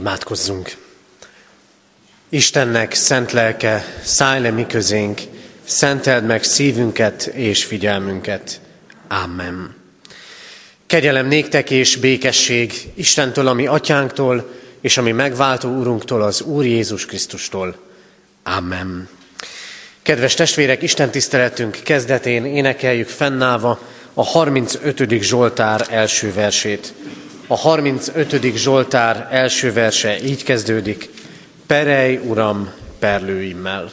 Imádkozzunk! Istennek szent lelke, szállj le mi közénk, szenteld meg szívünket és figyelmünket. Amen. Kegyelem néktek és békesség Istentől, ami atyánktól, és ami megváltó úrunktól, az Úr Jézus Krisztustól. Amen. Kedves testvérek, Isten tiszteletünk kezdetén énekeljük fennállva a 35. Zsoltár első versét. A 35. Zsoltár első verse így kezdődik. Perej, Uram, perlőimmel.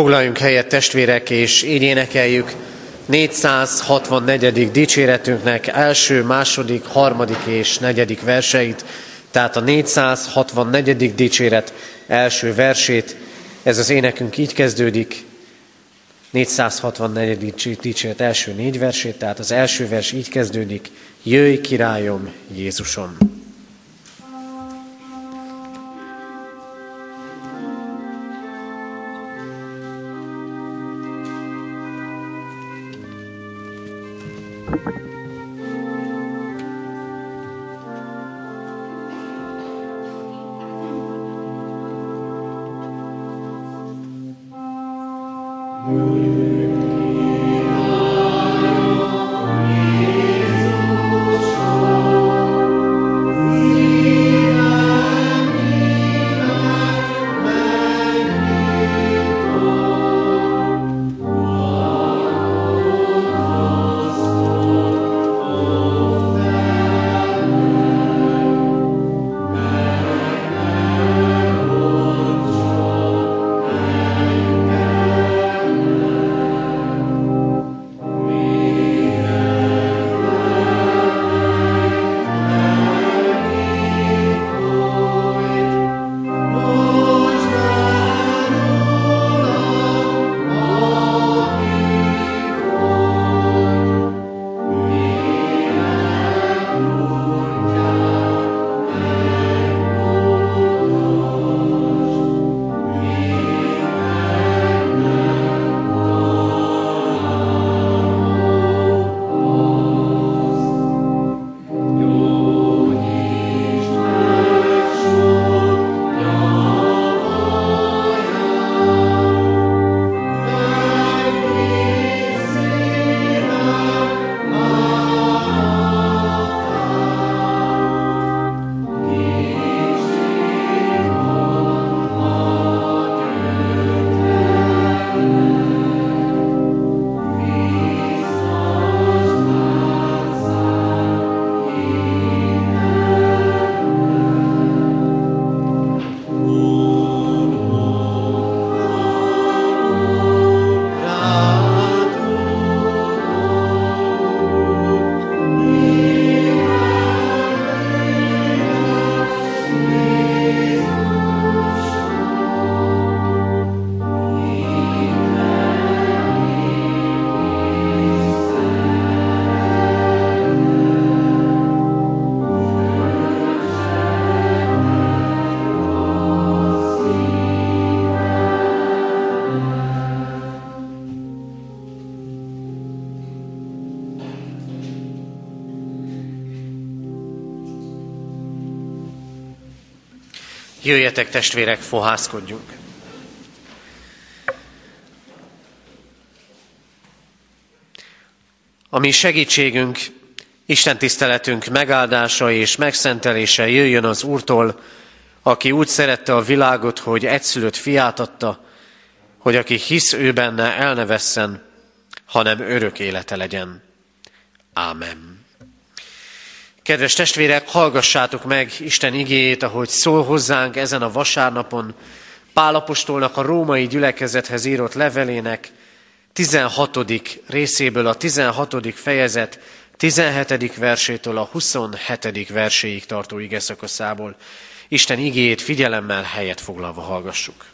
Foglaljunk helyet testvérek, és így énekeljük 464. dicséretünknek első, második, harmadik és negyedik verseit, tehát a 464. dicséret első versét. Ez az énekünk így kezdődik, 464. dicséret első négy versét, tehát az első vers így kezdődik, Jöjj királyom Jézusom! Jöjjetek testvérek, fohászkodjunk. A mi segítségünk, Isten tiszteletünk megáldása és megszentelése jöjjön az Úrtól, aki úgy szerette a világot, hogy egyszülött fiát adta, hogy aki hisz ő benne, el ne vesszen, hanem örök élete legyen. Ámen. Kedves testvérek, hallgassátok meg Isten igéjét, ahogy szól hozzánk ezen a vasárnapon, Pálapostolnak a római gyülekezethez írott levelének 16. részéből a 16. fejezet 17. versétől a 27. verséig tartó ige szakaszából. Isten igéjét figyelemmel helyet foglalva hallgassuk.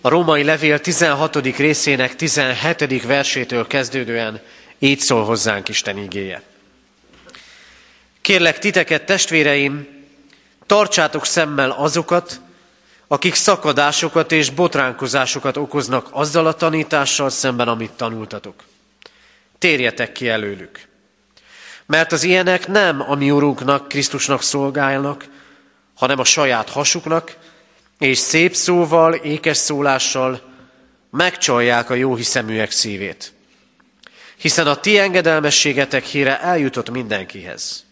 A római levél 16. részének 17. versétől kezdődően így szól hozzánk Isten igéje. Kérlek titeket, testvéreim, tartsátok szemmel azokat, akik szakadásokat és botránkozásokat okoznak azzal a tanítással szemben, amit tanultatok. Térjetek ki előlük. Mert az ilyenek nem a mi Urunknak, Krisztusnak szolgálnak, hanem a saját hasuknak, és szép szóval, ékes szólással megcsalják a jó hiszeműek szívét. Hiszen a ti engedelmességetek híre eljutott mindenkihez.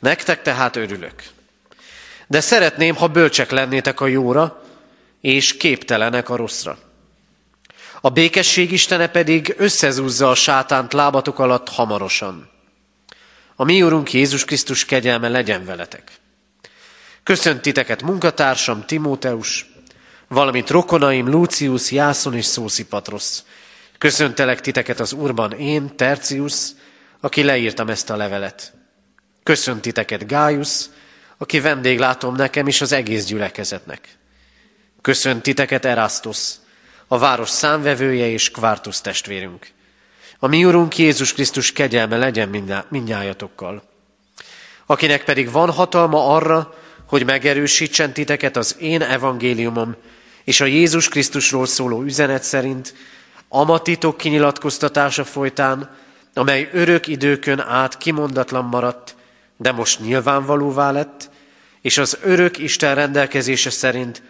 Nektek tehát örülök. De szeretném, ha bölcsek lennétek a jóra, és képtelenek a rosszra. A békesség istene pedig összezúzza a sátánt lábatok alatt hamarosan. A mi Úrunk Jézus Krisztus kegyelme legyen veletek. Köszönt titeket munkatársam Timóteus, valamint rokonaim Lucius, Jászon és Szószipatrosz. Köszöntelek titeket az Úrban én, Tercius, aki leírtam ezt a levelet. Köszönt titeket Gájusz, aki vendéglátom nekem és az egész gyülekezetnek. Köszönt titeket Erastus, a város számvevője és Kvártusz testvérünk. A mi Urunk Jézus Krisztus kegyelme legyen mindnyájatokkal. Akinek pedig van hatalma arra, hogy megerősítsen titeket az én evangéliumom és a Jézus Krisztusról szóló üzenet szerint, amatitok kinyilatkoztatása folytán, amely örök időkön át kimondatlan maradt, de most nyilvánvalóvá lett, és az örök Isten rendelkezése szerint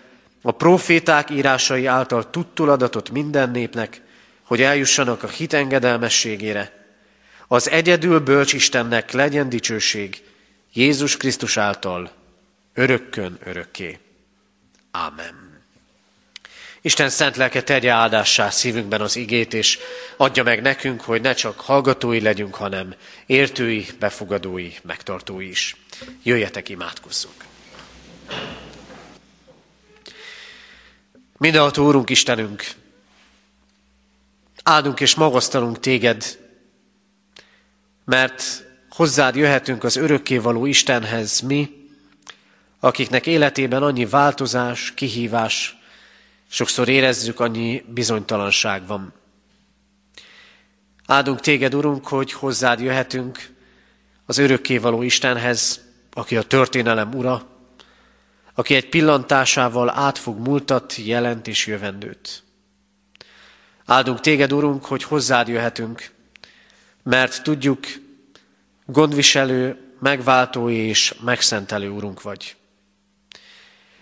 a proféták írásai által tudtul adatot minden népnek, hogy eljussanak a hit engedelmességére. Az egyedül bölcs Istennek legyen dicsőség Jézus Krisztus által, örökkön örökké. Ámen. Isten szent lelke tegye áldássá szívünkben az igét, és adja meg nekünk, hogy ne csak hallgatói legyünk, hanem értői, befogadói, megtartói is. Jöjjetek, imádkozzunk! Mindenható Úrunk Istenünk, áldunk és magasztalunk Téged, mert hozzád jöhetünk az örökkévaló Istenhez mi, akiknek életében annyi változás, kihívás, Sokszor érezzük, annyi bizonytalanság van. Áldunk téged, Urunk, hogy hozzád jöhetünk az örökkévaló Istenhez, aki a történelem ura, aki egy pillantásával átfog múltat, jelent és jövendőt. Áldunk téged, Urunk, hogy hozzád jöhetünk, mert tudjuk, gondviselő, megváltó és megszentelő Urunk vagy.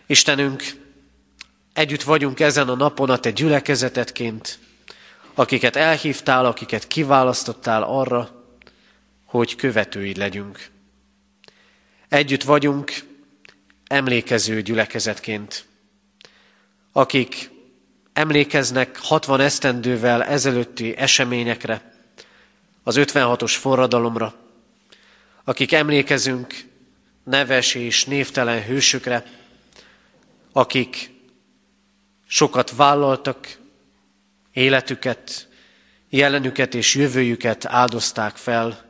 Istenünk, Együtt vagyunk ezen a napon a te gyülekezetetként, akiket elhívtál, akiket kiválasztottál arra, hogy követői legyünk. Együtt vagyunk emlékező gyülekezetként, akik emlékeznek 60 esztendővel ezelőtti eseményekre, az 56-os forradalomra, akik emlékezünk neves és névtelen hősökre, akik Sokat vállaltak, életüket, jelenüket és jövőjüket áldozták fel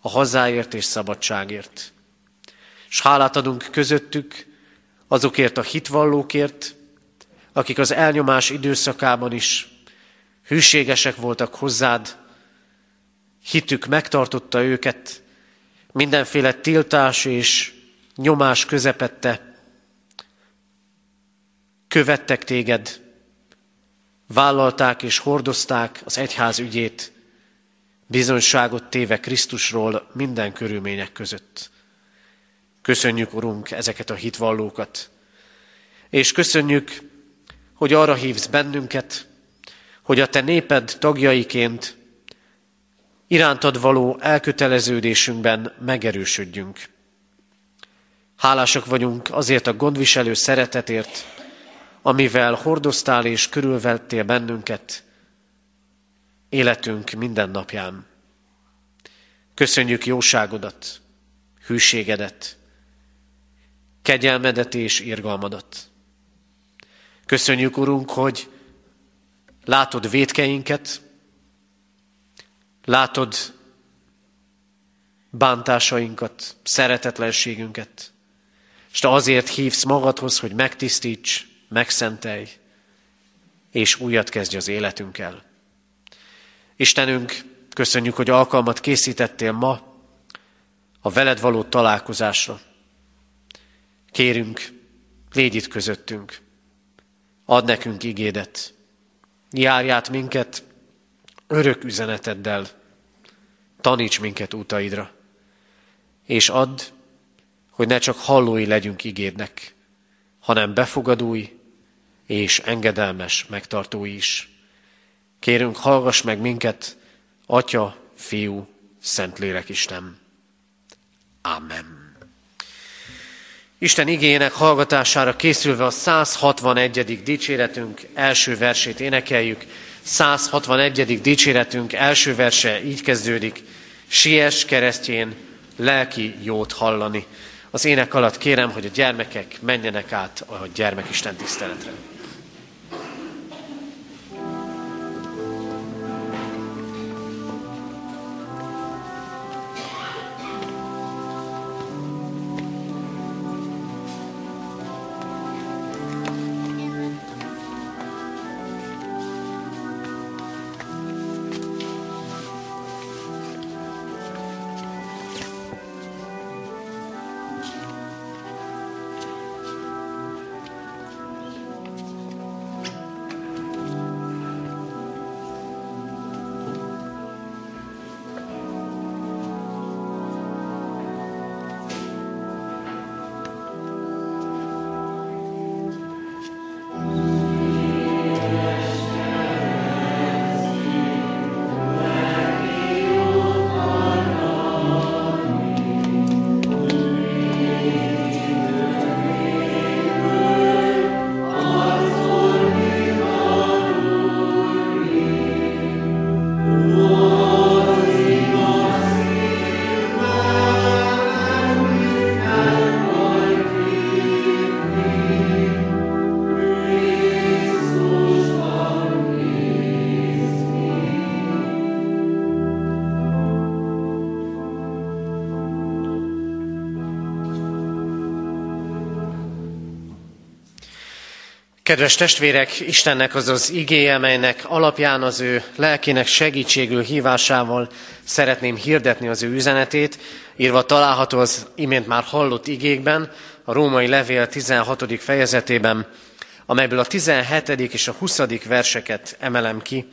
a hazáért és szabadságért. És hálát adunk közöttük azokért a hitvallókért, akik az elnyomás időszakában is hűségesek voltak hozzád, hitük megtartotta őket, mindenféle tiltás és nyomás közepette, követtek téged, vállalták és hordozták az egyház ügyét, bizonyságot téve Krisztusról minden körülmények között. Köszönjük, Urunk, ezeket a hitvallókat. És köszönjük, hogy arra hívsz bennünket, hogy a Te néped tagjaiként irántad való elköteleződésünkben megerősödjünk. Hálásak vagyunk azért a gondviselő szeretetért, amivel hordoztál és körülvettél bennünket életünk minden napján. Köszönjük jóságodat, hűségedet, kegyelmedet és irgalmadat. Köszönjük, Urunk, hogy látod védkeinket, látod bántásainkat, szeretetlenségünket, és te azért hívsz magadhoz, hogy megtisztíts, megszentelj, és újat kezdj az életünkkel. Istenünk, köszönjük, hogy alkalmat készítettél ma a veled való találkozásra. Kérünk, légy itt közöttünk, add nekünk igédet, járját minket örök üzeneteddel, taníts minket útaidra, és add, hogy ne csak hallói legyünk igédnek, hanem befogadói és engedelmes megtartói is. Kérünk, hallgass meg minket, Atya, Fiú, Szentlélek Isten. Amen. Isten igényének hallgatására készülve a 161. dicséretünk első versét énekeljük. 161. dicséretünk első verse így kezdődik. Siess keresztjén lelki jót hallani. Az ének alatt kérem, hogy a gyermekek menjenek át a gyermekisten tiszteletre. Kedves testvérek, Istennek az az igéje, melynek alapján az ő lelkének segítségül hívásával szeretném hirdetni az ő üzenetét, írva található az imént már hallott igékben, a római levél 16. fejezetében, amelyből a 17. és a 20. verseket emelem ki.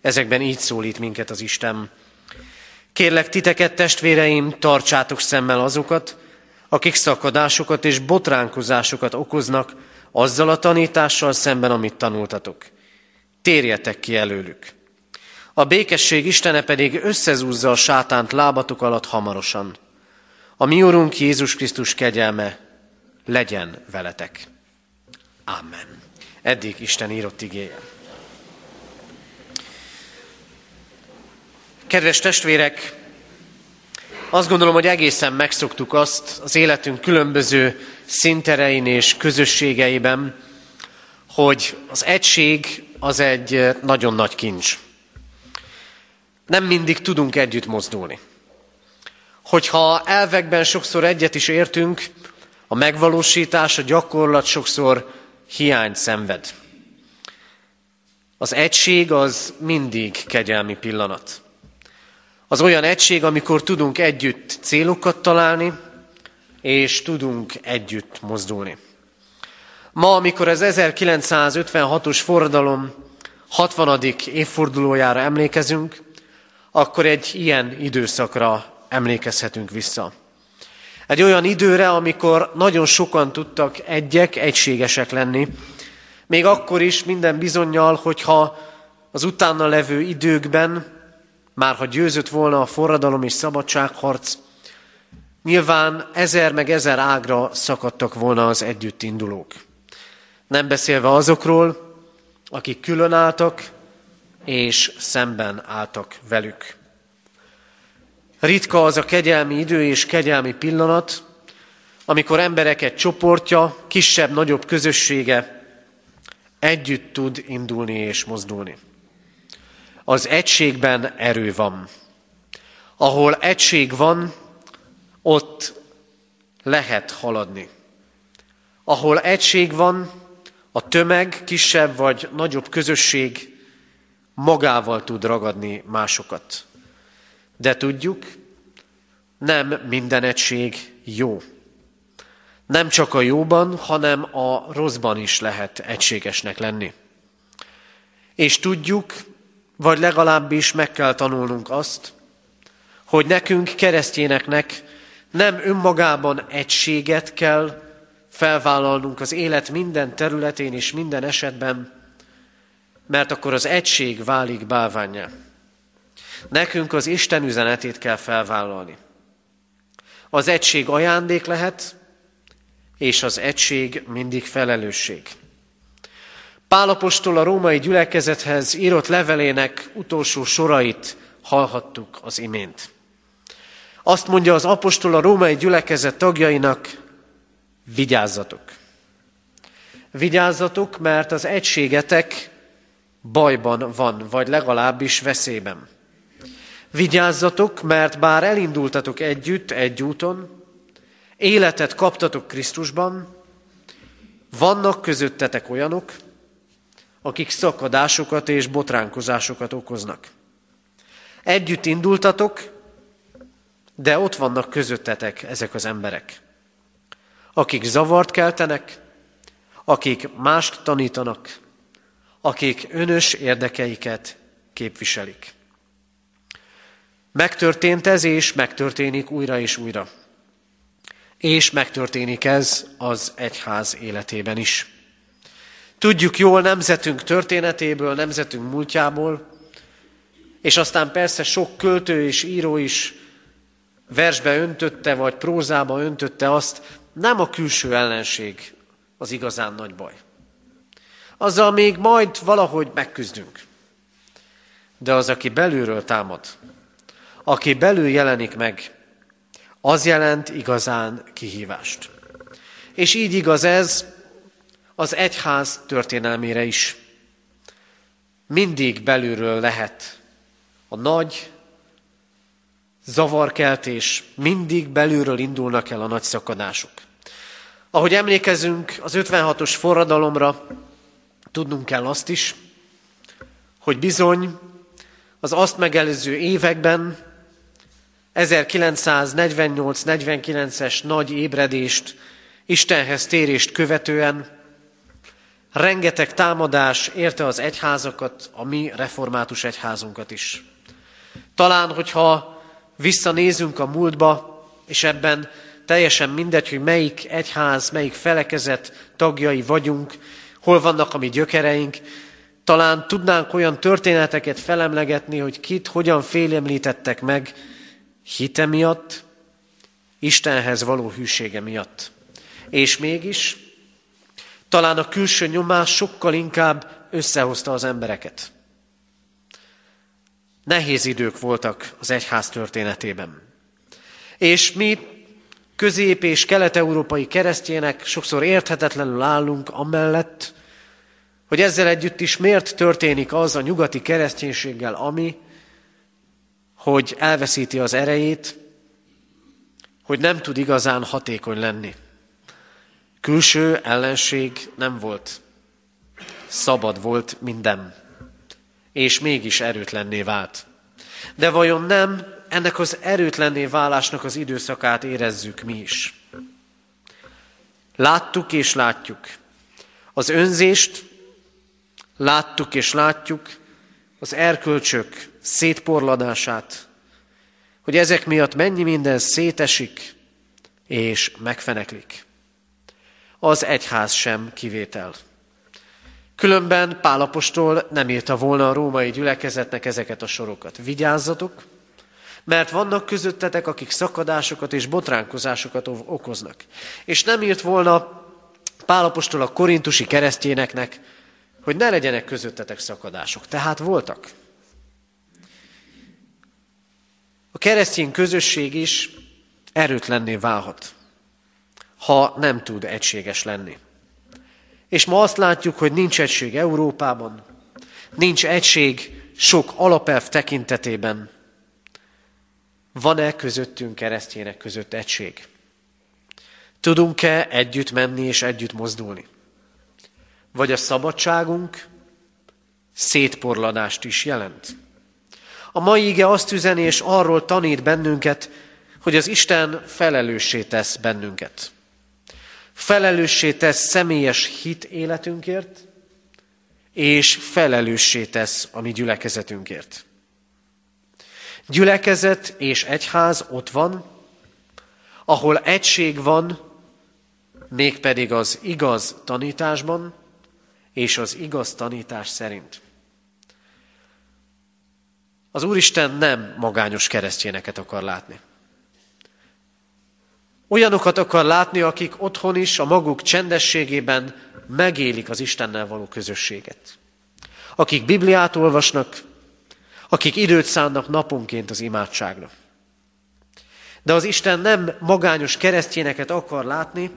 Ezekben így szólít minket az Isten. Kérlek titeket, testvéreim, tartsátok szemmel azokat, akik szakadásokat és botránkozásokat okoznak, azzal a tanítással szemben, amit tanultatok. Térjetek ki előlük. A békesség Istene pedig összezúzza a sátánt lábatok alatt hamarosan. A mi Urunk Jézus Krisztus kegyelme legyen veletek. Amen. Eddig Isten írott igéje. Kedves testvérek, azt gondolom, hogy egészen megszoktuk azt az életünk különböző szinterein és közösségeiben, hogy az egység az egy nagyon nagy kincs. Nem mindig tudunk együtt mozdulni. Hogyha elvekben sokszor egyet is értünk, a megvalósítás, a gyakorlat sokszor hiányt szenved. Az egység az mindig kegyelmi pillanat. Az olyan egység, amikor tudunk együtt célokat találni, és tudunk együtt mozdulni. Ma, amikor az 1956-os forradalom 60. évfordulójára emlékezünk, akkor egy ilyen időszakra emlékezhetünk vissza. Egy olyan időre, amikor nagyon sokan tudtak egyek, egységesek lenni, még akkor is minden bizonyal, hogyha az utána levő időkben, már ha győzött volna a forradalom és szabadságharc, nyilván ezer meg ezer ágra szakadtak volna az együtt indulók. Nem beszélve azokról, akik külön álltak, és szemben álltak velük. Ritka az a kegyelmi idő és kegyelmi pillanat, amikor emberek egy csoportja, kisebb-nagyobb közössége együtt tud indulni és mozdulni. Az egységben erő van. Ahol egység van, ott lehet haladni. Ahol egység van, a tömeg, kisebb vagy nagyobb közösség magával tud ragadni másokat. De tudjuk, nem minden egység jó. Nem csak a jóban, hanem a rosszban is lehet egységesnek lenni. És tudjuk, vagy legalábbis meg kell tanulnunk azt, hogy nekünk, keresztényeknek nem önmagában egységet kell felvállalnunk az élet minden területén és minden esetben, mert akkor az egység válik bálványá. Nekünk az Isten üzenetét kell felvállalni. Az egység ajándék lehet, és az egység mindig felelősség. Pálapostól a római gyülekezethez írott levelének utolsó sorait hallhattuk az imént. Azt mondja az apostol a római gyülekezet tagjainak, vigyázzatok. Vigyázzatok, mert az egységetek bajban van, vagy legalábbis veszélyben. Vigyázzatok, mert bár elindultatok együtt egy úton, életet kaptatok Krisztusban, vannak közöttetek olyanok, akik szakadásokat és botránkozásokat okoznak. Együtt indultatok, de ott vannak közöttetek ezek az emberek, akik zavart keltenek, akik mást tanítanak, akik önös érdekeiket képviselik. Megtörtént ez, és megtörténik újra és újra. És megtörténik ez az egyház életében is. Tudjuk jól nemzetünk történetéből, nemzetünk múltjából, és aztán persze sok költő és író is versbe öntötte, vagy prózába öntötte azt, nem a külső ellenség az igazán nagy baj. Azzal még majd valahogy megküzdünk. De az, aki belülről támad, aki belül jelenik meg, az jelent igazán kihívást. És így igaz ez az egyház történelmére is. Mindig belülről lehet a nagy zavarkeltés, mindig belülről indulnak el a nagy szakadások. Ahogy emlékezünk az 56-os forradalomra, tudnunk kell azt is, hogy bizony az azt megelőző években 1948-49-es nagy ébredést, Istenhez térést követően rengeteg támadás érte az egyházakat, a mi református egyházunkat is. Talán, hogyha visszanézünk a múltba, és ebben teljesen mindegy, hogy melyik egyház, melyik felekezet tagjai vagyunk, hol vannak a mi gyökereink, talán tudnánk olyan történeteket felemlegetni, hogy kit hogyan félemlítettek meg hite miatt, Istenhez való hűsége miatt. És mégis talán a külső nyomás sokkal inkább összehozta az embereket. Nehéz idők voltak az egyház történetében. És mi közép- és kelet-európai keresztjének sokszor érthetetlenül állunk amellett, hogy ezzel együtt is miért történik az a nyugati kereszténységgel, ami, hogy elveszíti az erejét, hogy nem tud igazán hatékony lenni. Külső ellenség nem volt. Szabad volt minden. És mégis erőtlenné vált. De vajon nem ennek az erőtlenné válásnak az időszakát érezzük mi is? Láttuk és látjuk az önzést, láttuk és látjuk az erkölcsök szétporladását, hogy ezek miatt mennyi minden szétesik, és megfeneklik. Az egyház sem kivétel. Különben Pálapostól nem írta volna a római gyülekezetnek ezeket a sorokat. Vigyázzatok, mert vannak közöttetek, akik szakadásokat és botránkozásokat okoznak. És nem írt volna Pálapostól a korintusi keresztjéneknek, hogy ne legyenek közöttetek szakadások. Tehát voltak. A keresztény közösség is erőtlenné válhat, ha nem tud egységes lenni. És ma azt látjuk, hogy nincs egység Európában, nincs egység sok alapelv tekintetében. Van-e közöttünk keresztjének között egység? Tudunk-e együtt menni és együtt mozdulni? Vagy a szabadságunk szétporladást is jelent? A mai ige azt üzeni és arról tanít bennünket, hogy az Isten felelőssé tesz bennünket. Felelőssé tesz személyes hit életünkért, és felelőssé tesz a mi gyülekezetünkért. Gyülekezet és egyház ott van, ahol egység van, mégpedig az igaz tanításban és az igaz tanítás szerint. Az Úristen nem magányos keresztjéneket akar látni. Olyanokat akar látni, akik otthon is a maguk csendességében megélik az Istennel való közösséget. Akik Bibliát olvasnak, akik időt szánnak naponként az imádságra. De az Isten nem magányos keresztjéneket akar látni,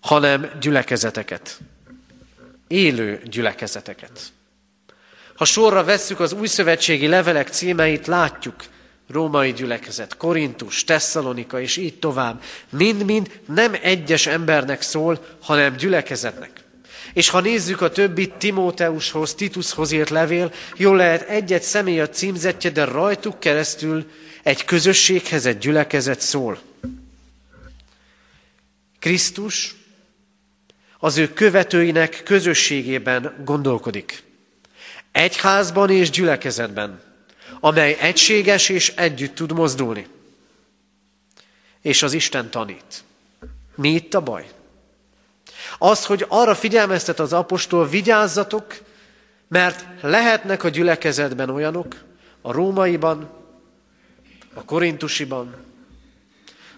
hanem gyülekezeteket. Élő gyülekezeteket. Ha sorra vesszük az újszövetségi levelek címeit, látjuk, római gyülekezet, Korintus, Tesszalonika és így tovább. Mind-mind nem egyes embernek szól, hanem gyülekezetnek. És ha nézzük a többi Timóteushoz, Titushoz írt levél, jól lehet egy-egy személy a címzetje, de rajtuk keresztül egy közösséghez, egy gyülekezet szól. Krisztus az ő követőinek közösségében gondolkodik. Egyházban és gyülekezetben, amely egységes és együtt tud mozdulni. És az Isten tanít. Mi itt a baj? Az, hogy arra figyelmeztet az apostol, vigyázzatok, mert lehetnek a gyülekezetben olyanok, a rómaiban, a korintusiban,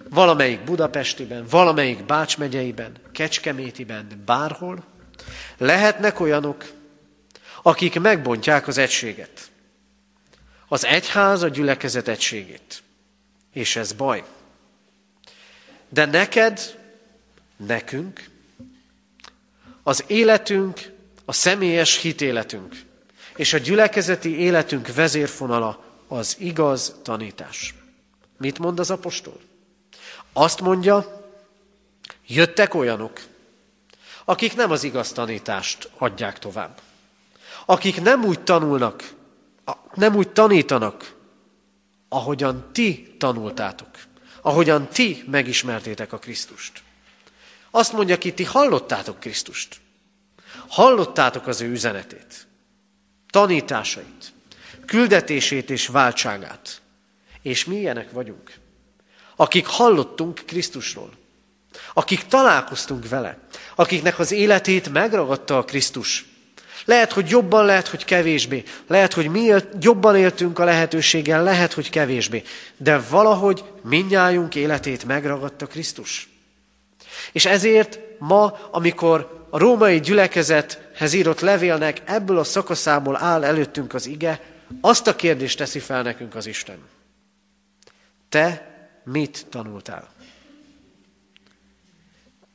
valamelyik Budapestiben, valamelyik Bács megyeiben, Kecskemétiben, bárhol, lehetnek olyanok, akik megbontják az egységet. Az egyház a gyülekezet egységét. És ez baj. De neked, nekünk, az életünk, a személyes hitéletünk és a gyülekezeti életünk vezérfonala az igaz tanítás. Mit mond az apostol? Azt mondja, jöttek olyanok, akik nem az igaz tanítást adják tovább akik nem úgy tanulnak, nem úgy tanítanak, ahogyan ti tanultátok, ahogyan ti megismertétek a Krisztust. Azt mondja ki, ti hallottátok Krisztust. Hallottátok az ő üzenetét, tanításait, küldetését és váltságát. És mi ilyenek vagyunk, akik hallottunk Krisztusról, akik találkoztunk vele, akiknek az életét megragadta a Krisztus, lehet, hogy jobban, lehet, hogy kevésbé. Lehet, hogy mi jobban éltünk a lehetőséggel, lehet, hogy kevésbé. De valahogy minnyájunk életét megragadta Krisztus. És ezért ma, amikor a római gyülekezethez írott levélnek ebből a szakaszából áll előttünk az ige, azt a kérdést teszi fel nekünk az Isten. Te mit tanultál?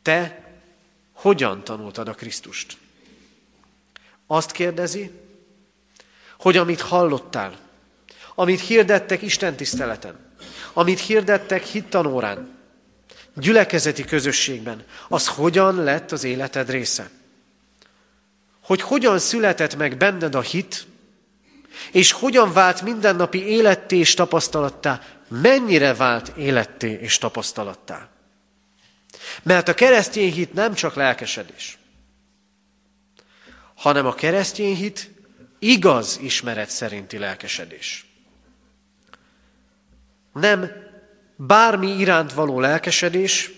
Te hogyan tanultad a Krisztust? Azt kérdezi, hogy amit hallottál, amit hirdettek Isten tiszteleten, amit hirdettek hittanórán, gyülekezeti közösségben, az hogyan lett az életed része? Hogy hogyan született meg benned a hit, és hogyan vált mindennapi életté és tapasztalattá, mennyire vált életté és tapasztalattá. Mert a keresztény hit nem csak lelkesedés hanem a keresztény hit igaz ismeret szerinti lelkesedés. Nem bármi iránt való lelkesedés,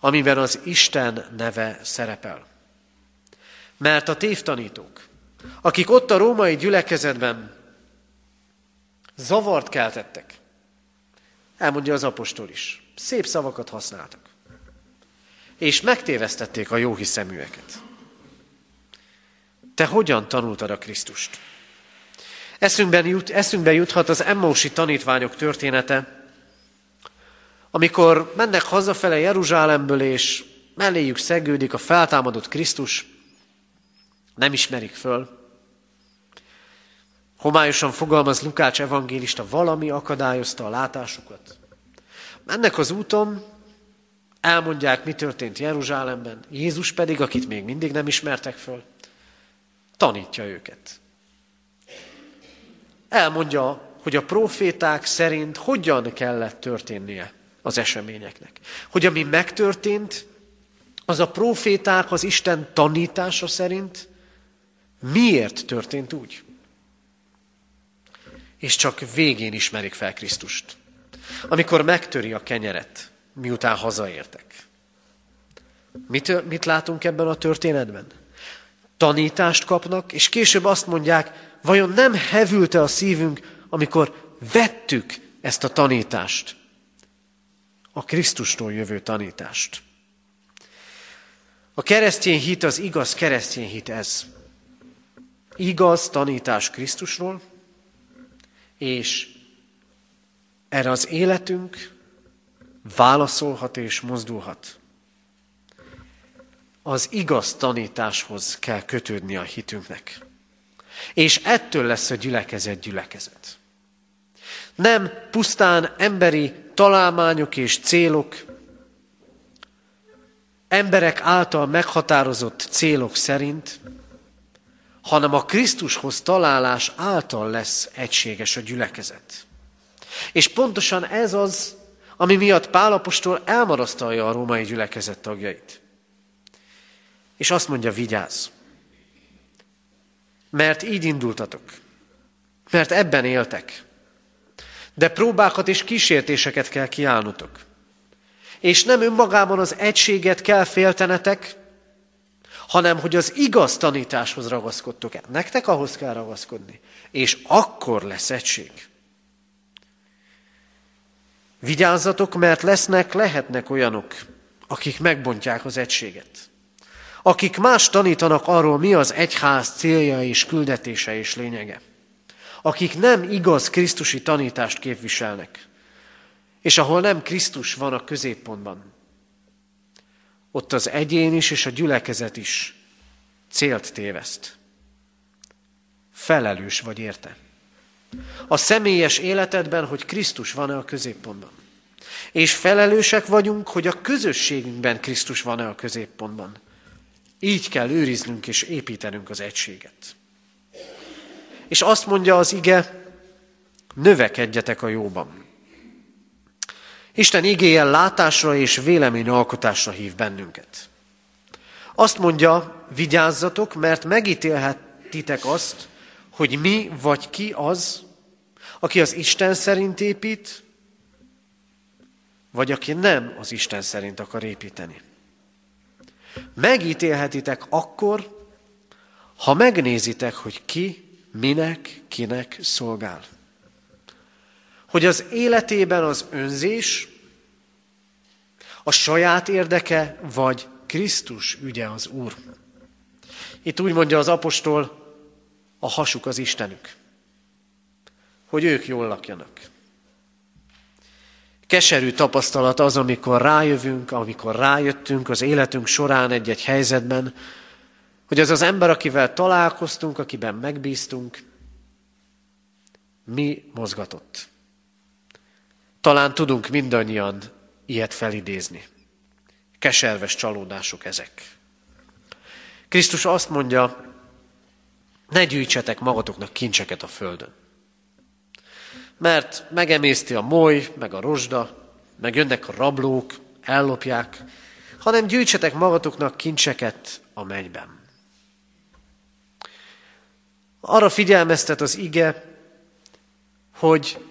amiben az Isten neve szerepel. Mert a tévtanítók, akik ott a római gyülekezetben zavart keltettek, elmondja az apostol is, szép szavakat használtak, és megtévesztették a jó hiszeműeket. Te hogyan tanultad a Krisztust? Eszünkben jut, eszünkbe juthat az Emmausi tanítványok története, amikor mennek hazafele Jeruzsálemből, és melléjük szegődik a feltámadott Krisztus, nem ismerik föl. Homályosan fogalmaz Lukács evangélista, valami akadályozta a látásukat. Mennek az úton, elmondják, mi történt Jeruzsálemben, Jézus pedig, akit még mindig nem ismertek föl, tanítja őket. Elmondja, hogy a proféták szerint hogyan kellett történnie az eseményeknek. Hogy ami megtörtént, az a proféták az Isten tanítása szerint miért történt úgy. És csak végén ismerik fel Krisztust. Amikor megtöri a kenyeret, miután hazaértek. Mit, mit látunk ebben a történetben? Tanítást kapnak, és később azt mondják, vajon nem hevülte a szívünk, amikor vettük ezt a tanítást, a Krisztustól jövő tanítást. A keresztény hit, az igaz keresztény hit ez. Igaz tanítás Krisztusról, és erre az életünk válaszolhat és mozdulhat. Az igaz tanításhoz kell kötődni a hitünknek. És ettől lesz a gyülekezet gyülekezet. Nem pusztán emberi találmányok és célok, emberek által meghatározott célok szerint, hanem a Krisztushoz találás által lesz egységes a gyülekezet. És pontosan ez az, ami miatt Pálapostól elmarasztalja a római gyülekezet tagjait. És azt mondja, vigyázz! Mert így indultatok. Mert ebben éltek. De próbákat és kísértéseket kell kiállnotok. És nem önmagában az egységet kell féltenetek, hanem hogy az igaz tanításhoz ragaszkodtok el. Nektek ahhoz kell ragaszkodni. És akkor lesz egység. Vigyázzatok, mert lesznek, lehetnek olyanok, akik megbontják az egységet akik más tanítanak arról, mi az egyház célja és küldetése és lényege. Akik nem igaz Krisztusi tanítást képviselnek, és ahol nem Krisztus van a középpontban, ott az egyén is és a gyülekezet is célt téveszt. Felelős vagy érte. A személyes életedben, hogy Krisztus van-e a középpontban. És felelősek vagyunk, hogy a közösségünkben Krisztus van-e a középpontban. Így kell őriznünk és építenünk az egységet. És azt mondja az ige, növekedjetek a jóban. Isten igéje látásra és véleményalkotásra hív bennünket. Azt mondja, vigyázzatok, mert megítélhetitek azt, hogy mi vagy ki az, aki az Isten szerint épít, vagy aki nem az Isten szerint akar építeni. Megítélhetitek akkor, ha megnézitek, hogy ki, minek, kinek szolgál. Hogy az életében az önzés, a saját érdeke, vagy Krisztus ügye az Úr. Itt úgy mondja az apostol, a hasuk az Istenük, hogy ők jól lakjanak. Keserű tapasztalat az, amikor rájövünk, amikor rájöttünk az életünk során egy-egy helyzetben, hogy az az ember, akivel találkoztunk, akiben megbíztunk, mi mozgatott. Talán tudunk mindannyian ilyet felidézni. Keserves csalódások ezek. Krisztus azt mondja, ne gyűjtsetek magatoknak kincseket a földön mert megemészti a moly, meg a rozsda, meg jönnek a rablók, ellopják, hanem gyűjtsetek magatoknak kincseket a mennyben. Arra figyelmeztet az ige, hogy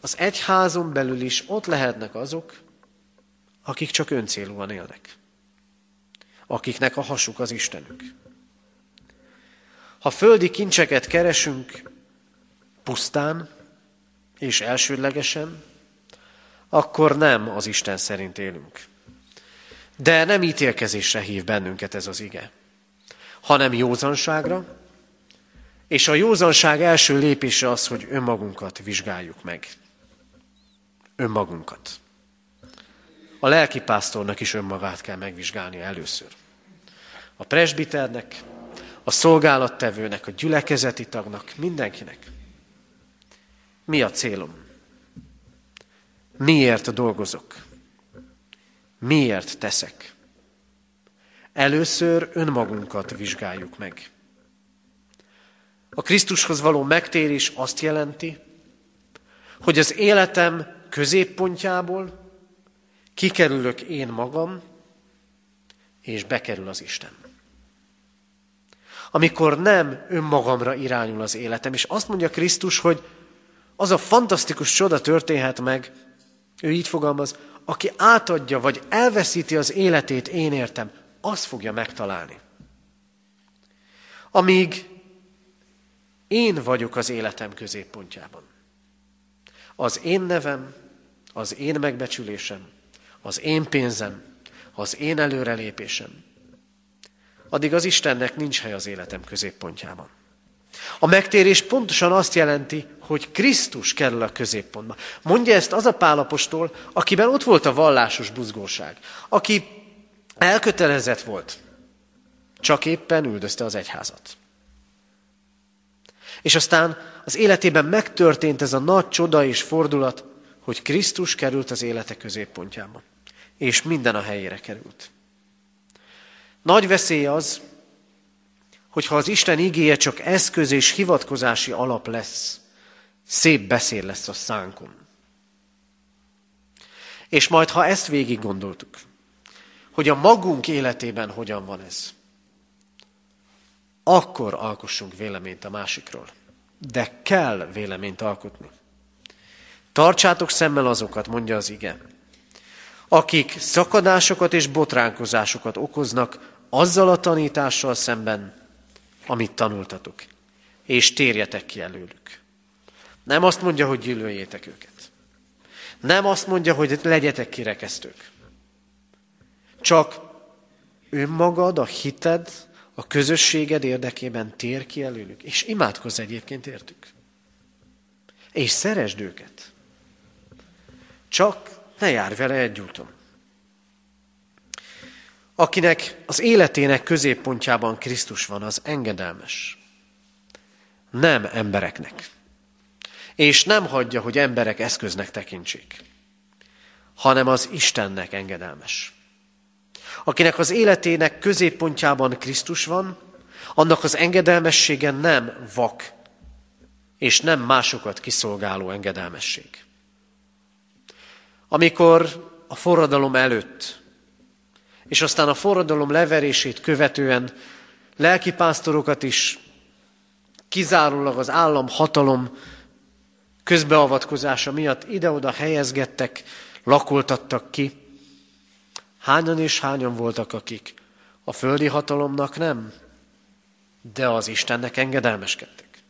az egyházon belül is ott lehetnek azok, akik csak öncélúan élnek. Akiknek a hasuk az Istenük. Ha földi kincseket keresünk pusztán és elsődlegesen, akkor nem az Isten szerint élünk. De nem ítélkezésre hív bennünket ez az ige, hanem józanságra, és a józanság első lépése az, hogy önmagunkat vizsgáljuk meg. Önmagunkat. A lelkipásztornak is önmagát kell megvizsgálni először. A presbiternek, a szolgálattevőnek, a gyülekezeti tagnak, mindenkinek. Mi a célom? Miért dolgozok? Miért teszek? Először önmagunkat vizsgáljuk meg. A Krisztushoz való megtérés azt jelenti, hogy az életem középpontjából kikerülök én magam, és bekerül az Isten. Amikor nem önmagamra irányul az életem, és azt mondja Krisztus, hogy az a fantasztikus csoda történhet meg, ő így fogalmaz, aki átadja, vagy elveszíti az életét, én értem, az fogja megtalálni. Amíg én vagyok az életem középpontjában. Az én nevem, az én megbecsülésem, az én pénzem, az én előrelépésem. Addig az Istennek nincs hely az életem középpontjában. A megtérés pontosan azt jelenti, hogy Krisztus kerül a középpontba. Mondja ezt az a pálapostól, akiben ott volt a vallásos buzgóság, aki elkötelezett volt, csak éppen üldözte az egyházat. És aztán az életében megtörtént ez a nagy csoda és fordulat, hogy Krisztus került az élete középpontjába, és minden a helyére került. Nagy veszély az, hogyha az Isten igéje csak eszköz és hivatkozási alap lesz, szép beszél lesz a szánkon. És majd, ha ezt végig gondoltuk, hogy a magunk életében hogyan van ez, akkor alkossunk véleményt a másikról. De kell véleményt alkotni. Tartsátok szemmel azokat, mondja az ige, akik szakadásokat és botránkozásokat okoznak azzal a tanítással szemben, amit tanultatok, és térjetek ki előlük. Nem azt mondja, hogy gyűlöljétek őket. Nem azt mondja, hogy legyetek kirekesztők. Csak önmagad, a hited, a közösséged érdekében tér ki előlük, és imádkozz egyébként értük. És szeresd őket. Csak ne jár vele egy. Akinek az életének középpontjában Krisztus van, az engedelmes. Nem embereknek. És nem hagyja, hogy emberek eszköznek tekintsék, hanem az Istennek engedelmes akinek az életének középpontjában Krisztus van, annak az engedelmessége nem vak, és nem másokat kiszolgáló engedelmesség. Amikor a forradalom előtt, és aztán a forradalom leverését követően lelkipásztorokat is kizárólag az állam hatalom közbeavatkozása miatt ide-oda helyezgettek, lakoltattak ki, Hányan és hányan voltak, akik a földi hatalomnak nem, de az Istennek engedelmeskedtek.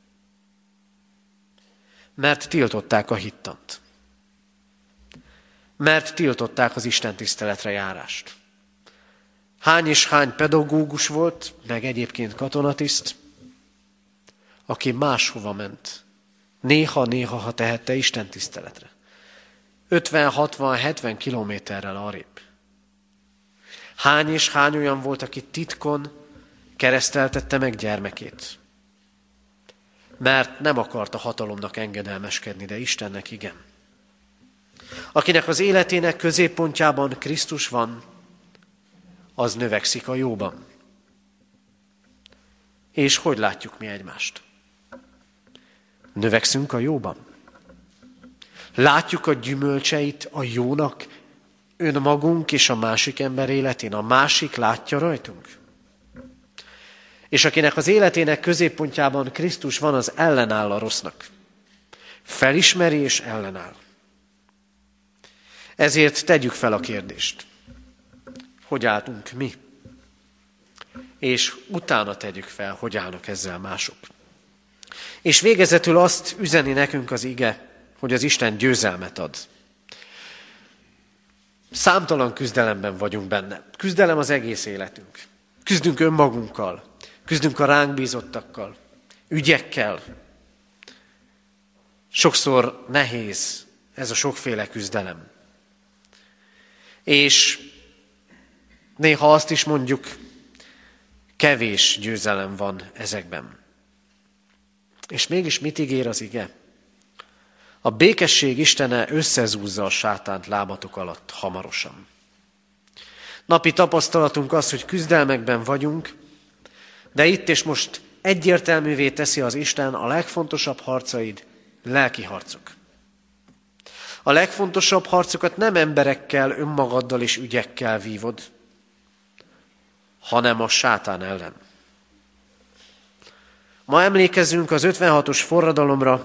Mert tiltották a hittant. Mert tiltották az Isten tiszteletre járást. Hány és hány pedagógus volt, meg egyébként katonatiszt, aki máshova ment. Néha-néha, ha tehette Isten tiszteletre. 50-60-70 kilométerrel arrébb. Hány és hány olyan volt, aki titkon kereszteltette meg gyermekét. Mert nem akart a hatalomnak engedelmeskedni, de Istennek igen. Akinek az életének középpontjában Krisztus van, az növekszik a jóban. És hogy látjuk mi egymást? Növekszünk a jóban? Látjuk a gyümölcseit a jónak önmagunk és a másik ember életén. A másik látja rajtunk. És akinek az életének középpontjában Krisztus van, az ellenáll a rossznak. Felismeri és ellenáll. Ezért tegyük fel a kérdést. Hogy álltunk mi? És utána tegyük fel, hogy állnak ezzel mások. És végezetül azt üzeni nekünk az ige, hogy az Isten győzelmet ad. Számtalan küzdelemben vagyunk benne. Küzdelem az egész életünk. Küzdünk önmagunkkal, küzdünk a ránk bízottakkal, ügyekkel. Sokszor nehéz ez a sokféle küzdelem. És néha azt is mondjuk, kevés győzelem van ezekben. És mégis mit ígér az ige? A békesség Istene összezúzza a sátánt lábatok alatt hamarosan. Napi tapasztalatunk az, hogy küzdelmekben vagyunk, de itt és most egyértelművé teszi az Isten a legfontosabb harcaid, lelki harcok. A legfontosabb harcokat nem emberekkel, önmagaddal és ügyekkel vívod, hanem a sátán ellen. Ma emlékezünk az 56-os forradalomra,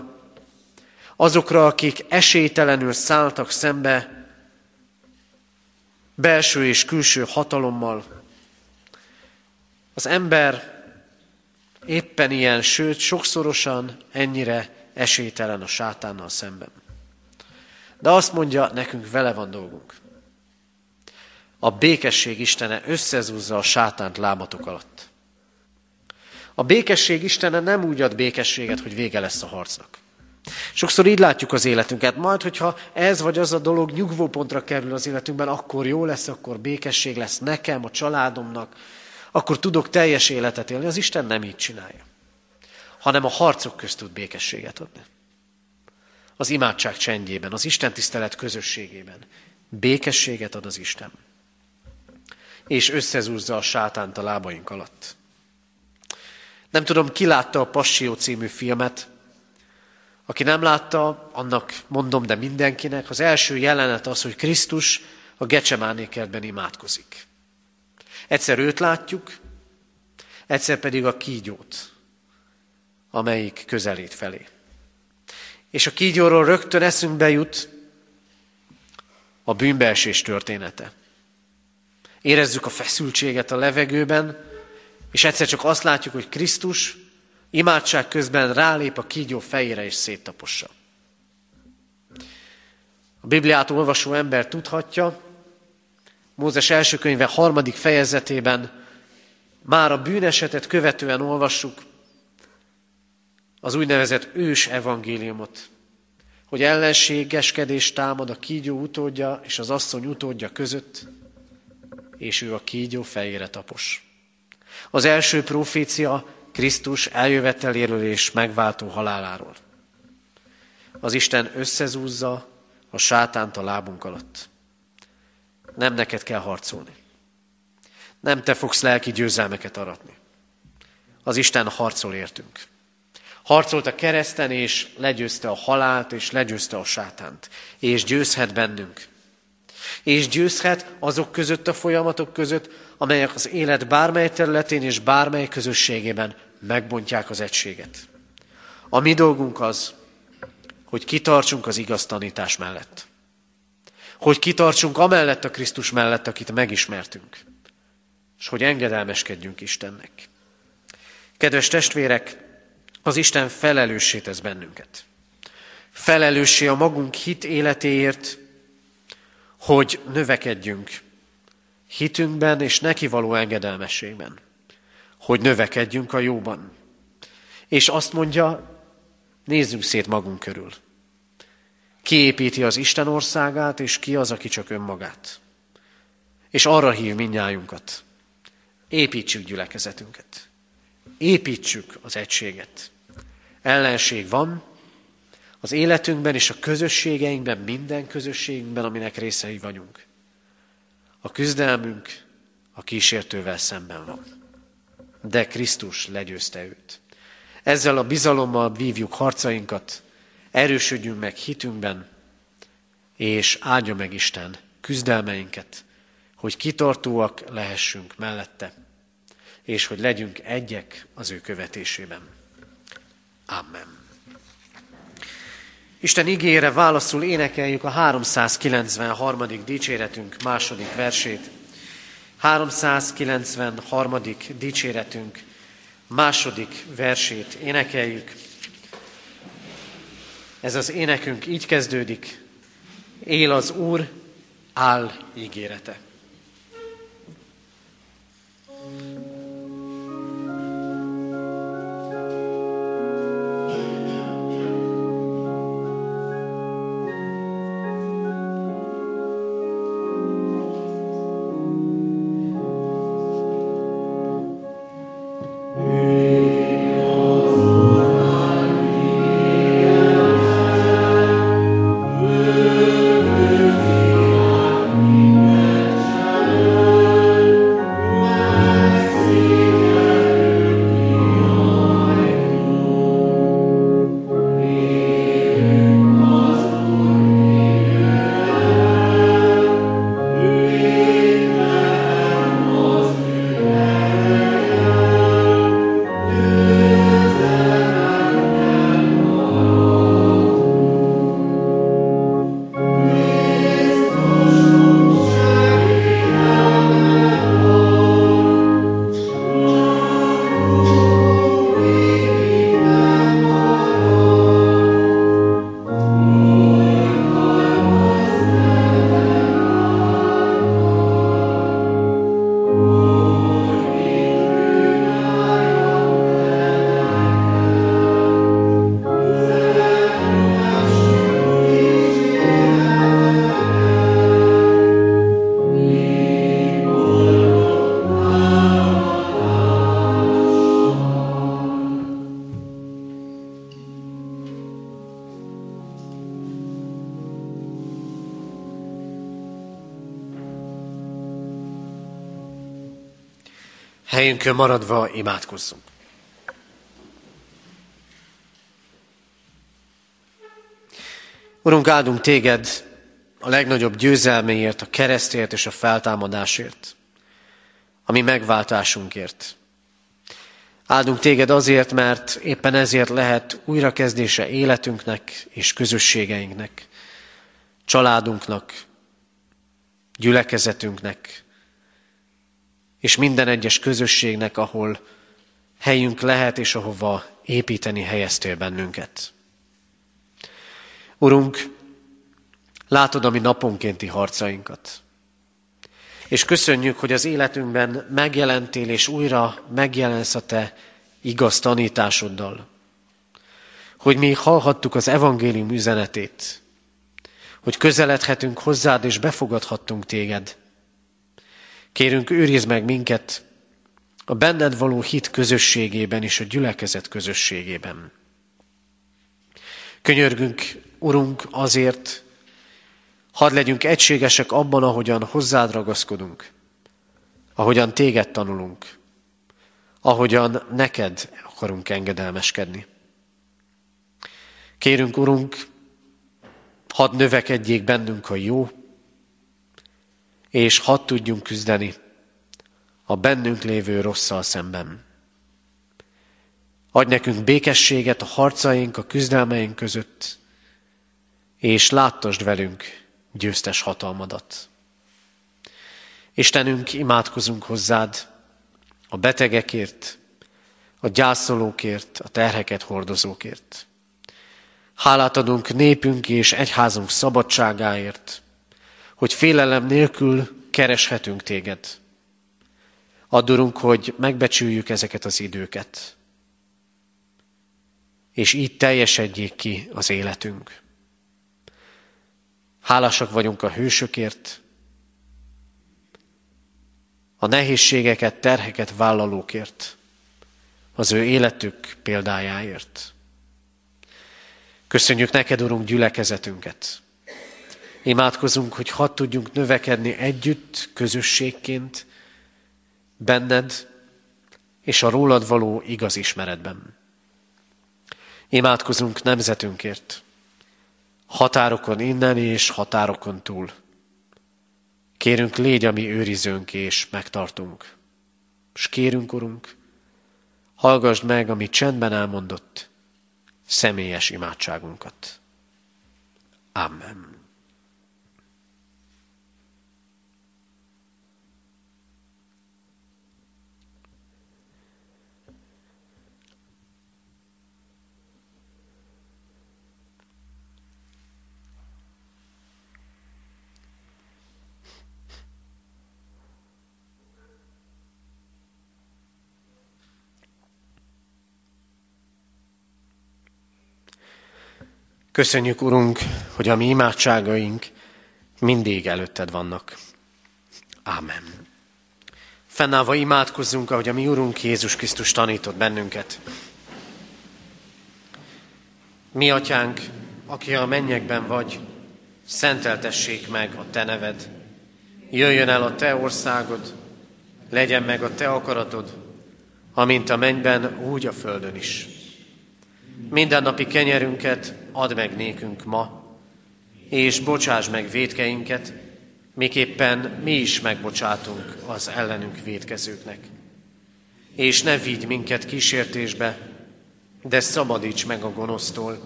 azokra, akik esélytelenül szálltak szembe belső és külső hatalommal. Az ember éppen ilyen, sőt, sokszorosan ennyire esélytelen a sátánnal szemben. De azt mondja, nekünk vele van dolgunk. A békesség Istene összezúzza a sátánt lábatok alatt. A békesség Istene nem úgy ad békességet, hogy vége lesz a harcnak. Sokszor így látjuk az életünket. Majd, hogyha ez vagy az a dolog nyugvópontra kerül az életünkben, akkor jó lesz, akkor békesség lesz nekem, a családomnak, akkor tudok teljes életet élni. Az Isten nem így csinálja, hanem a harcok közt tud békességet adni. Az imádság csendjében, az Isten tisztelet közösségében. Békességet ad az Isten. És összezúzza a sátánt a lábaink alatt. Nem tudom, ki látta a Passió című filmet, aki nem látta, annak mondom, de mindenkinek, az első jelenet az, hogy Krisztus a Gecsemáné kertben imádkozik. Egyszer őt látjuk, egyszer pedig a kígyót, amelyik közelít felé. És a kígyóról rögtön eszünkbe jut a bűnbeesés története. Érezzük a feszültséget a levegőben, és egyszer csak azt látjuk, hogy Krisztus imádság közben rálép a kígyó fejére és széttapossa. A Bibliát olvasó ember tudhatja, Mózes első könyve harmadik fejezetében már a bűnesetet követően olvassuk az úgynevezett ős evangéliumot, hogy ellenségeskedés támad a kígyó utódja és az asszony utódja között, és ő a kígyó fejére tapos. Az első profécia Krisztus eljöveteléről és megváltó haláláról. Az Isten összezúzza a sátánt a lábunk alatt. Nem neked kell harcolni. Nem te fogsz lelki győzelmeket aratni. Az Isten harcol értünk. Harcolt a kereszten, és legyőzte a halált, és legyőzte a sátánt. És győzhet bennünk. És győzhet azok között a folyamatok között, amelyek az élet bármely területén és bármely közösségében megbontják az egységet. A mi dolgunk az, hogy kitartsunk az igaz tanítás mellett. Hogy kitartsunk amellett a Krisztus mellett, akit megismertünk. És hogy engedelmeskedjünk Istennek. Kedves testvérek, az Isten felelőssé tesz bennünket. Felelőssé a magunk hit életéért, hogy növekedjünk hitünkben és neki való engedelmességben hogy növekedjünk a jóban. És azt mondja, nézzünk szét magunk körül. Ki építi az Isten országát, és ki az, aki csak önmagát. És arra hív minnyájunkat. Építsük gyülekezetünket. Építsük az egységet. Ellenség van, az életünkben és a közösségeinkben, minden közösségünkben, aminek részei vagyunk. A küzdelmünk a kísértővel szemben van de Krisztus legyőzte őt. Ezzel a bizalommal vívjuk harcainkat, erősödjünk meg hitünkben, és áldja meg Isten küzdelmeinket, hogy kitartóak lehessünk mellette, és hogy legyünk egyek az ő követésében. Amen. Isten ígére válaszul énekeljük a 393. dicséretünk második versét. 393. dicséretünk második versét énekeljük. Ez az énekünk így kezdődik. Él az Úr, áll ígérete. Helyünkön maradva imádkozzunk. Urunk, áldunk téged a legnagyobb győzelméért, a keresztért és a feltámadásért, ami megváltásunkért. Áldunk téged azért, mert éppen ezért lehet újrakezdése életünknek és közösségeinknek, családunknak, gyülekezetünknek, és minden egyes közösségnek, ahol helyünk lehet, és ahova építeni helyeztél bennünket. Urunk, látod a mi naponkénti harcainkat. És köszönjük, hogy az életünkben megjelentél, és újra megjelensz a Te igaz tanításoddal. Hogy mi hallhattuk az evangélium üzenetét, hogy közeledhetünk hozzád, és befogadhattunk téged. Kérünk, őrizd meg minket a benned való hit közösségében és a gyülekezet közösségében. Könyörgünk, Urunk, azért, hadd legyünk egységesek abban, ahogyan hozzád ragaszkodunk, ahogyan téged tanulunk, ahogyan neked akarunk engedelmeskedni. Kérünk, Urunk, hadd növekedjék bennünk a jó, és hadd tudjunk küzdeni a bennünk lévő rosszal szemben. Adj nekünk békességet a harcaink, a küzdelmeink között, és láttasd velünk győztes hatalmadat. Istenünk, imádkozunk hozzád a betegekért, a gyászolókért, a terheket hordozókért. Hálát adunk népünk és egyházunk szabadságáért, hogy félelem nélkül kereshetünk téged. Addurunk, hogy megbecsüljük ezeket az időket, és így teljesedjék ki az életünk. Hálásak vagyunk a hősökért, a nehézségeket, terheket vállalókért, az ő életük példájáért. Köszönjük neked, Urunk, gyülekezetünket. Imádkozunk, hogy hadd tudjunk növekedni együtt, közösségként, benned és a rólad való igaz ismeretben. Imádkozunk nemzetünkért, határokon innen és határokon túl. Kérünk, légy a mi őrizőnk és megtartunk. És kérünk, Urunk, hallgassd meg a mi csendben elmondott személyes imádságunkat. Amen. Köszönjük, Urunk, hogy a mi imádságaink mindig előtted vannak. Ámen. Fennállva imádkozzunk, ahogy a mi Urunk Jézus Krisztus tanított bennünket. Mi, Atyánk, aki a mennyekben vagy, szenteltessék meg a Te neved. Jöjjön el a Te országod, legyen meg a Te akaratod, amint a mennyben, úgy a földön is. Mindennapi kenyerünket add meg nékünk ma, és bocsáss meg védkeinket, miképpen mi is megbocsátunk az ellenünk védkezőknek. És ne vigy minket kísértésbe, de szabadíts meg a gonosztól,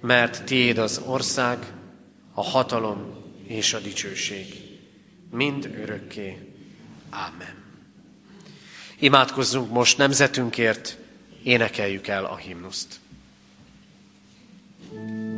mert tiéd az ország, a hatalom és a dicsőség. Mind örökké. Ámen. Imádkozzunk most nemzetünkért, énekeljük el a himnuszt. Amen.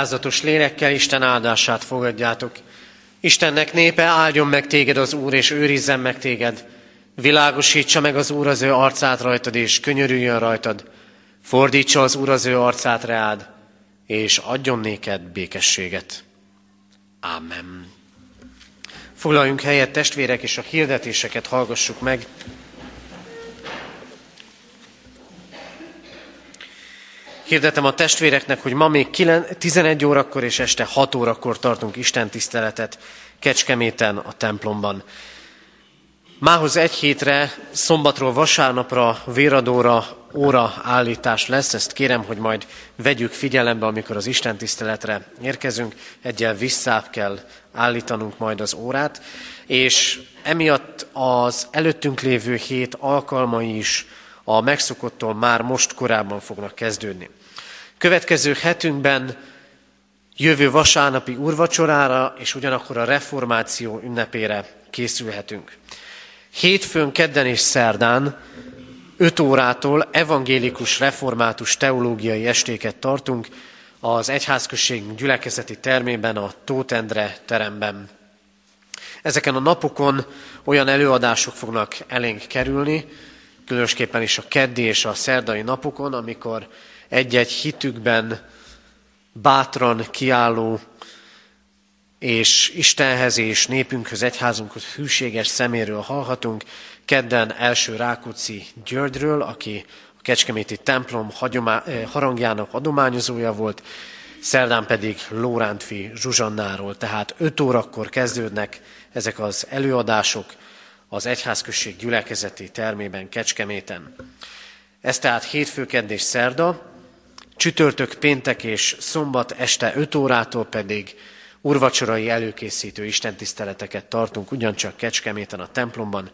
Alázatos lélekkel Isten áldását fogadjátok. Istennek népe áldjon meg téged az Úr, és őrizzen meg téged. Világosítsa meg az Úr az ő arcát rajtad, és könyörüljön rajtad. Fordítsa az Úr az ő arcát reád, és adjon néked békességet. Amen. Foglaljunk helyet, testvérek, és a hirdetéseket hallgassuk meg. Hirdetem a testvéreknek, hogy ma még 11 órakor és este 6 órakor tartunk Isten tiszteletet Kecskeméten a templomban. Mához egy hétre, szombatról vasárnapra, véradóra, óra állítás lesz, ezt kérem, hogy majd vegyük figyelembe, amikor az Isten tiszteletre érkezünk, egyel visszább kell állítanunk majd az órát, és emiatt az előttünk lévő hét alkalmai is a megszokottól már most korábban fognak kezdődni. Következő hetünkben jövő vasárnapi urvacsorára és ugyanakkor a reformáció ünnepére készülhetünk. Hétfőn, kedden és szerdán 5 órától evangélikus református teológiai estéket tartunk az egyházközségünk gyülekezeti termében, a Tótendre teremben. Ezeken a napokon olyan előadások fognak elénk kerülni, különösképpen is a keddi és a szerdai napokon, amikor egy-egy hitükben bátran kiálló és Istenhez és népünkhöz, egyházunkhoz hűséges szeméről hallhatunk. Kedden első Rákóczi Györgyről, aki a Kecskeméti templom eh, harangjának adományozója volt, szerdán pedig Lórántfi Zsuzsannáról, tehát 5 órakor kezdődnek ezek az előadások az egyházközség gyülekezeti termében Kecskeméten. Ez tehát hétfő, és szerda, csütörtök, péntek és szombat este 5 órától pedig urvacsorai előkészítő istentiszteleteket tartunk ugyancsak Kecskeméten a templomban,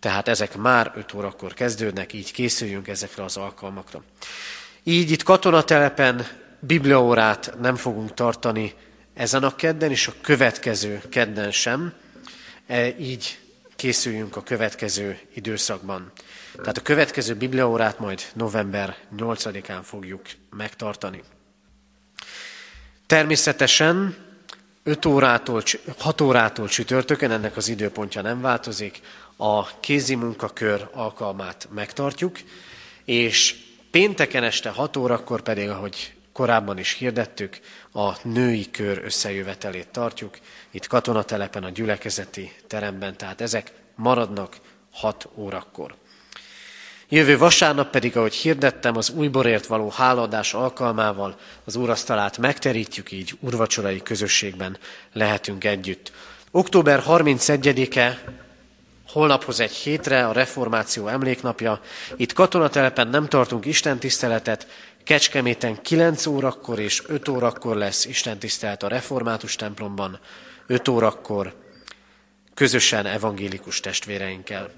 tehát ezek már 5 órakor kezdődnek, így készüljünk ezekre az alkalmakra. Így itt katonatelepen bibliaórát nem fogunk tartani ezen a kedden, és a következő kedden sem, e, így készüljünk a következő időszakban. Tehát a következő bibliaórát majd november 8-án fogjuk megtartani. Természetesen 5 órától, 6 órától csütörtökön, ennek az időpontja nem változik, a kézi munkakör alkalmát megtartjuk, és pénteken este 6 órakor pedig, ahogy korábban is hirdettük, a női kör összejövetelét tartjuk, itt katonatelepen a gyülekezeti teremben, tehát ezek maradnak 6 órakor. Jövő vasárnap pedig, ahogy hirdettem, az újborért való háladás alkalmával az úrasztalát megterítjük, így urvacsorai közösségben lehetünk együtt. Október 31-e holnaphoz egy hétre a reformáció emléknapja. Itt katonatelepen nem tartunk istentiszteletet, Kecskeméten 9 órakor és 5 órakor lesz istentisztelet a református templomban, 5 órakor közösen evangélikus testvéreinkkel.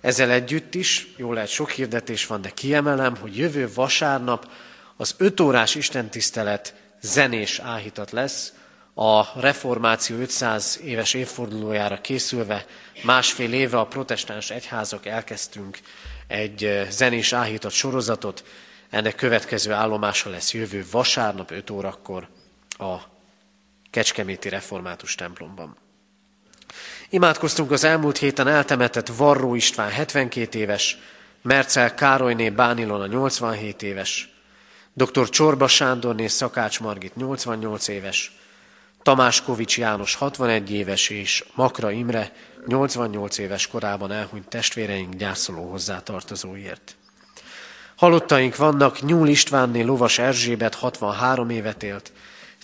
Ezzel együtt is, jó lehet sok hirdetés van, de kiemelem, hogy jövő vasárnap az 5 órás istentisztelet zenés áhítat lesz, a reformáció 500 éves évfordulójára készülve másfél éve a protestáns egyházak elkezdtünk egy zenés áhított sorozatot, ennek következő állomása lesz jövő vasárnap 5 órakor a Kecskeméti Református templomban. Imádkoztunk az elmúlt héten eltemetett Varró István 72 éves, Mercel Károlyné Bánilon a 87 éves, dr. Csorba Sándorné Szakács Margit 88 éves, Tamás Kovics János 61 éves és Makra Imre 88 éves korában elhunyt testvéreink gyászoló hozzátartozóért. Halottaink vannak, Nyúl Istvánné Lovas Erzsébet 63 évet élt,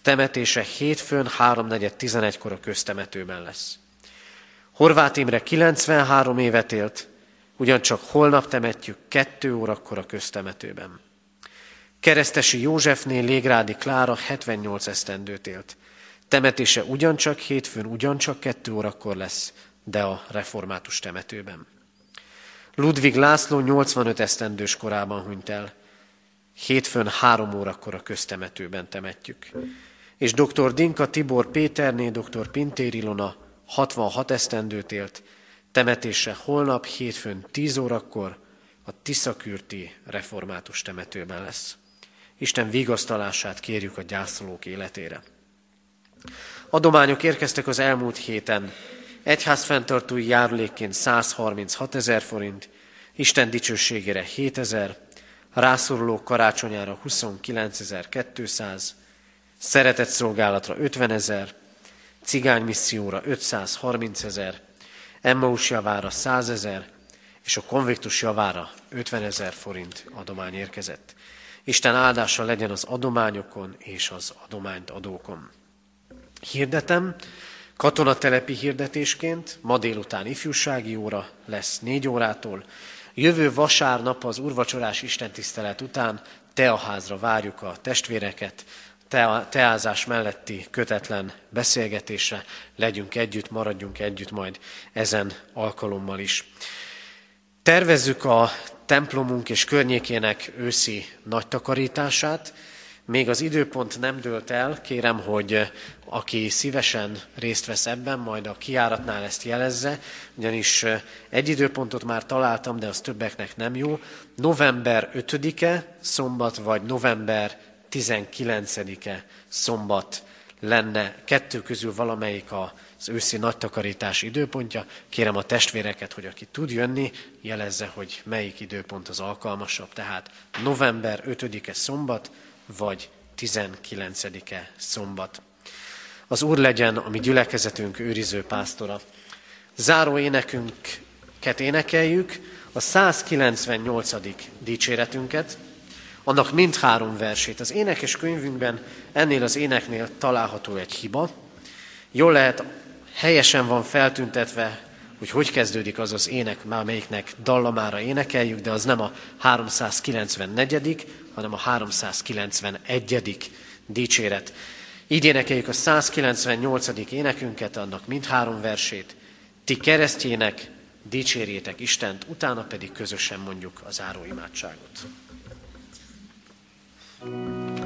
temetése hétfőn 3.4.11-kor a köztemetőben lesz. Horváth Imre 93 évet élt, ugyancsak holnap temetjük 2 órakor a köztemetőben. Keresztesi Józsefnél Légrádi Klára 78 esztendőt élt. Temetése ugyancsak hétfőn, ugyancsak 2 órakor lesz, de a református temetőben. Ludvig László 85 esztendős korában hunyt el. Hétfőn három órakor a köztemetőben temetjük. És dr. Dinka Tibor Péterné, dr. Pintér Ilona 66 esztendőt élt, temetése holnap hétfőn 10 órakor a Tiszakürti református temetőben lesz. Isten vigasztalását kérjük a gyászolók életére. Adományok érkeztek az elmúlt héten egyházfenntartói járulékként 136 ezer forint, Isten dicsőségére 7 ezer, rászorulók karácsonyára 29.200, szeretett szolgálatra 50 ezer, cigánymisszióra 530 ezer, Emmaus javára 100 ezer, és a konviktus javára 50 ezer forint adomány érkezett. Isten áldása legyen az adományokon és az adományt adókon. Hirdetem, Katonatelepi hirdetésként ma délután ifjúsági óra lesz négy órától. Jövő vasárnap az urvacsorás istentisztelet után teaházra várjuk a testvéreket, teázás melletti kötetlen beszélgetésre, legyünk együtt, maradjunk együtt majd ezen alkalommal is. Tervezzük a templomunk és környékének őszi nagy takarítását, még az időpont nem dőlt el, kérem, hogy eh, aki szívesen részt vesz ebben, majd a kiáratnál ezt jelezze, ugyanis eh, egy időpontot már találtam, de az többeknek nem jó. November 5-e szombat, vagy november 19-e szombat lenne kettő közül valamelyik az őszi nagy takarítás időpontja. Kérem a testvéreket, hogy aki tud jönni, jelezze, hogy melyik időpont az alkalmasabb. Tehát november 5-e szombat, vagy 19-e szombat. Az Úr legyen a mi gyülekezetünk őriző pásztora. Záró énekünket énekeljük, a 198. dicséretünket, annak mindhárom versét. Az énekes könyvünkben ennél az éneknél található egy hiba. Jól lehet, helyesen van feltüntetve, hogy hogy kezdődik az az ének, melyiknek dallamára énekeljük, de az nem a 394 hanem a 391. dicséret. Így énekeljük a 198. énekünket, annak mindhárom versét. Ti keresztjének dicsérjétek Istent, utána pedig közösen mondjuk az áróimádságot. thank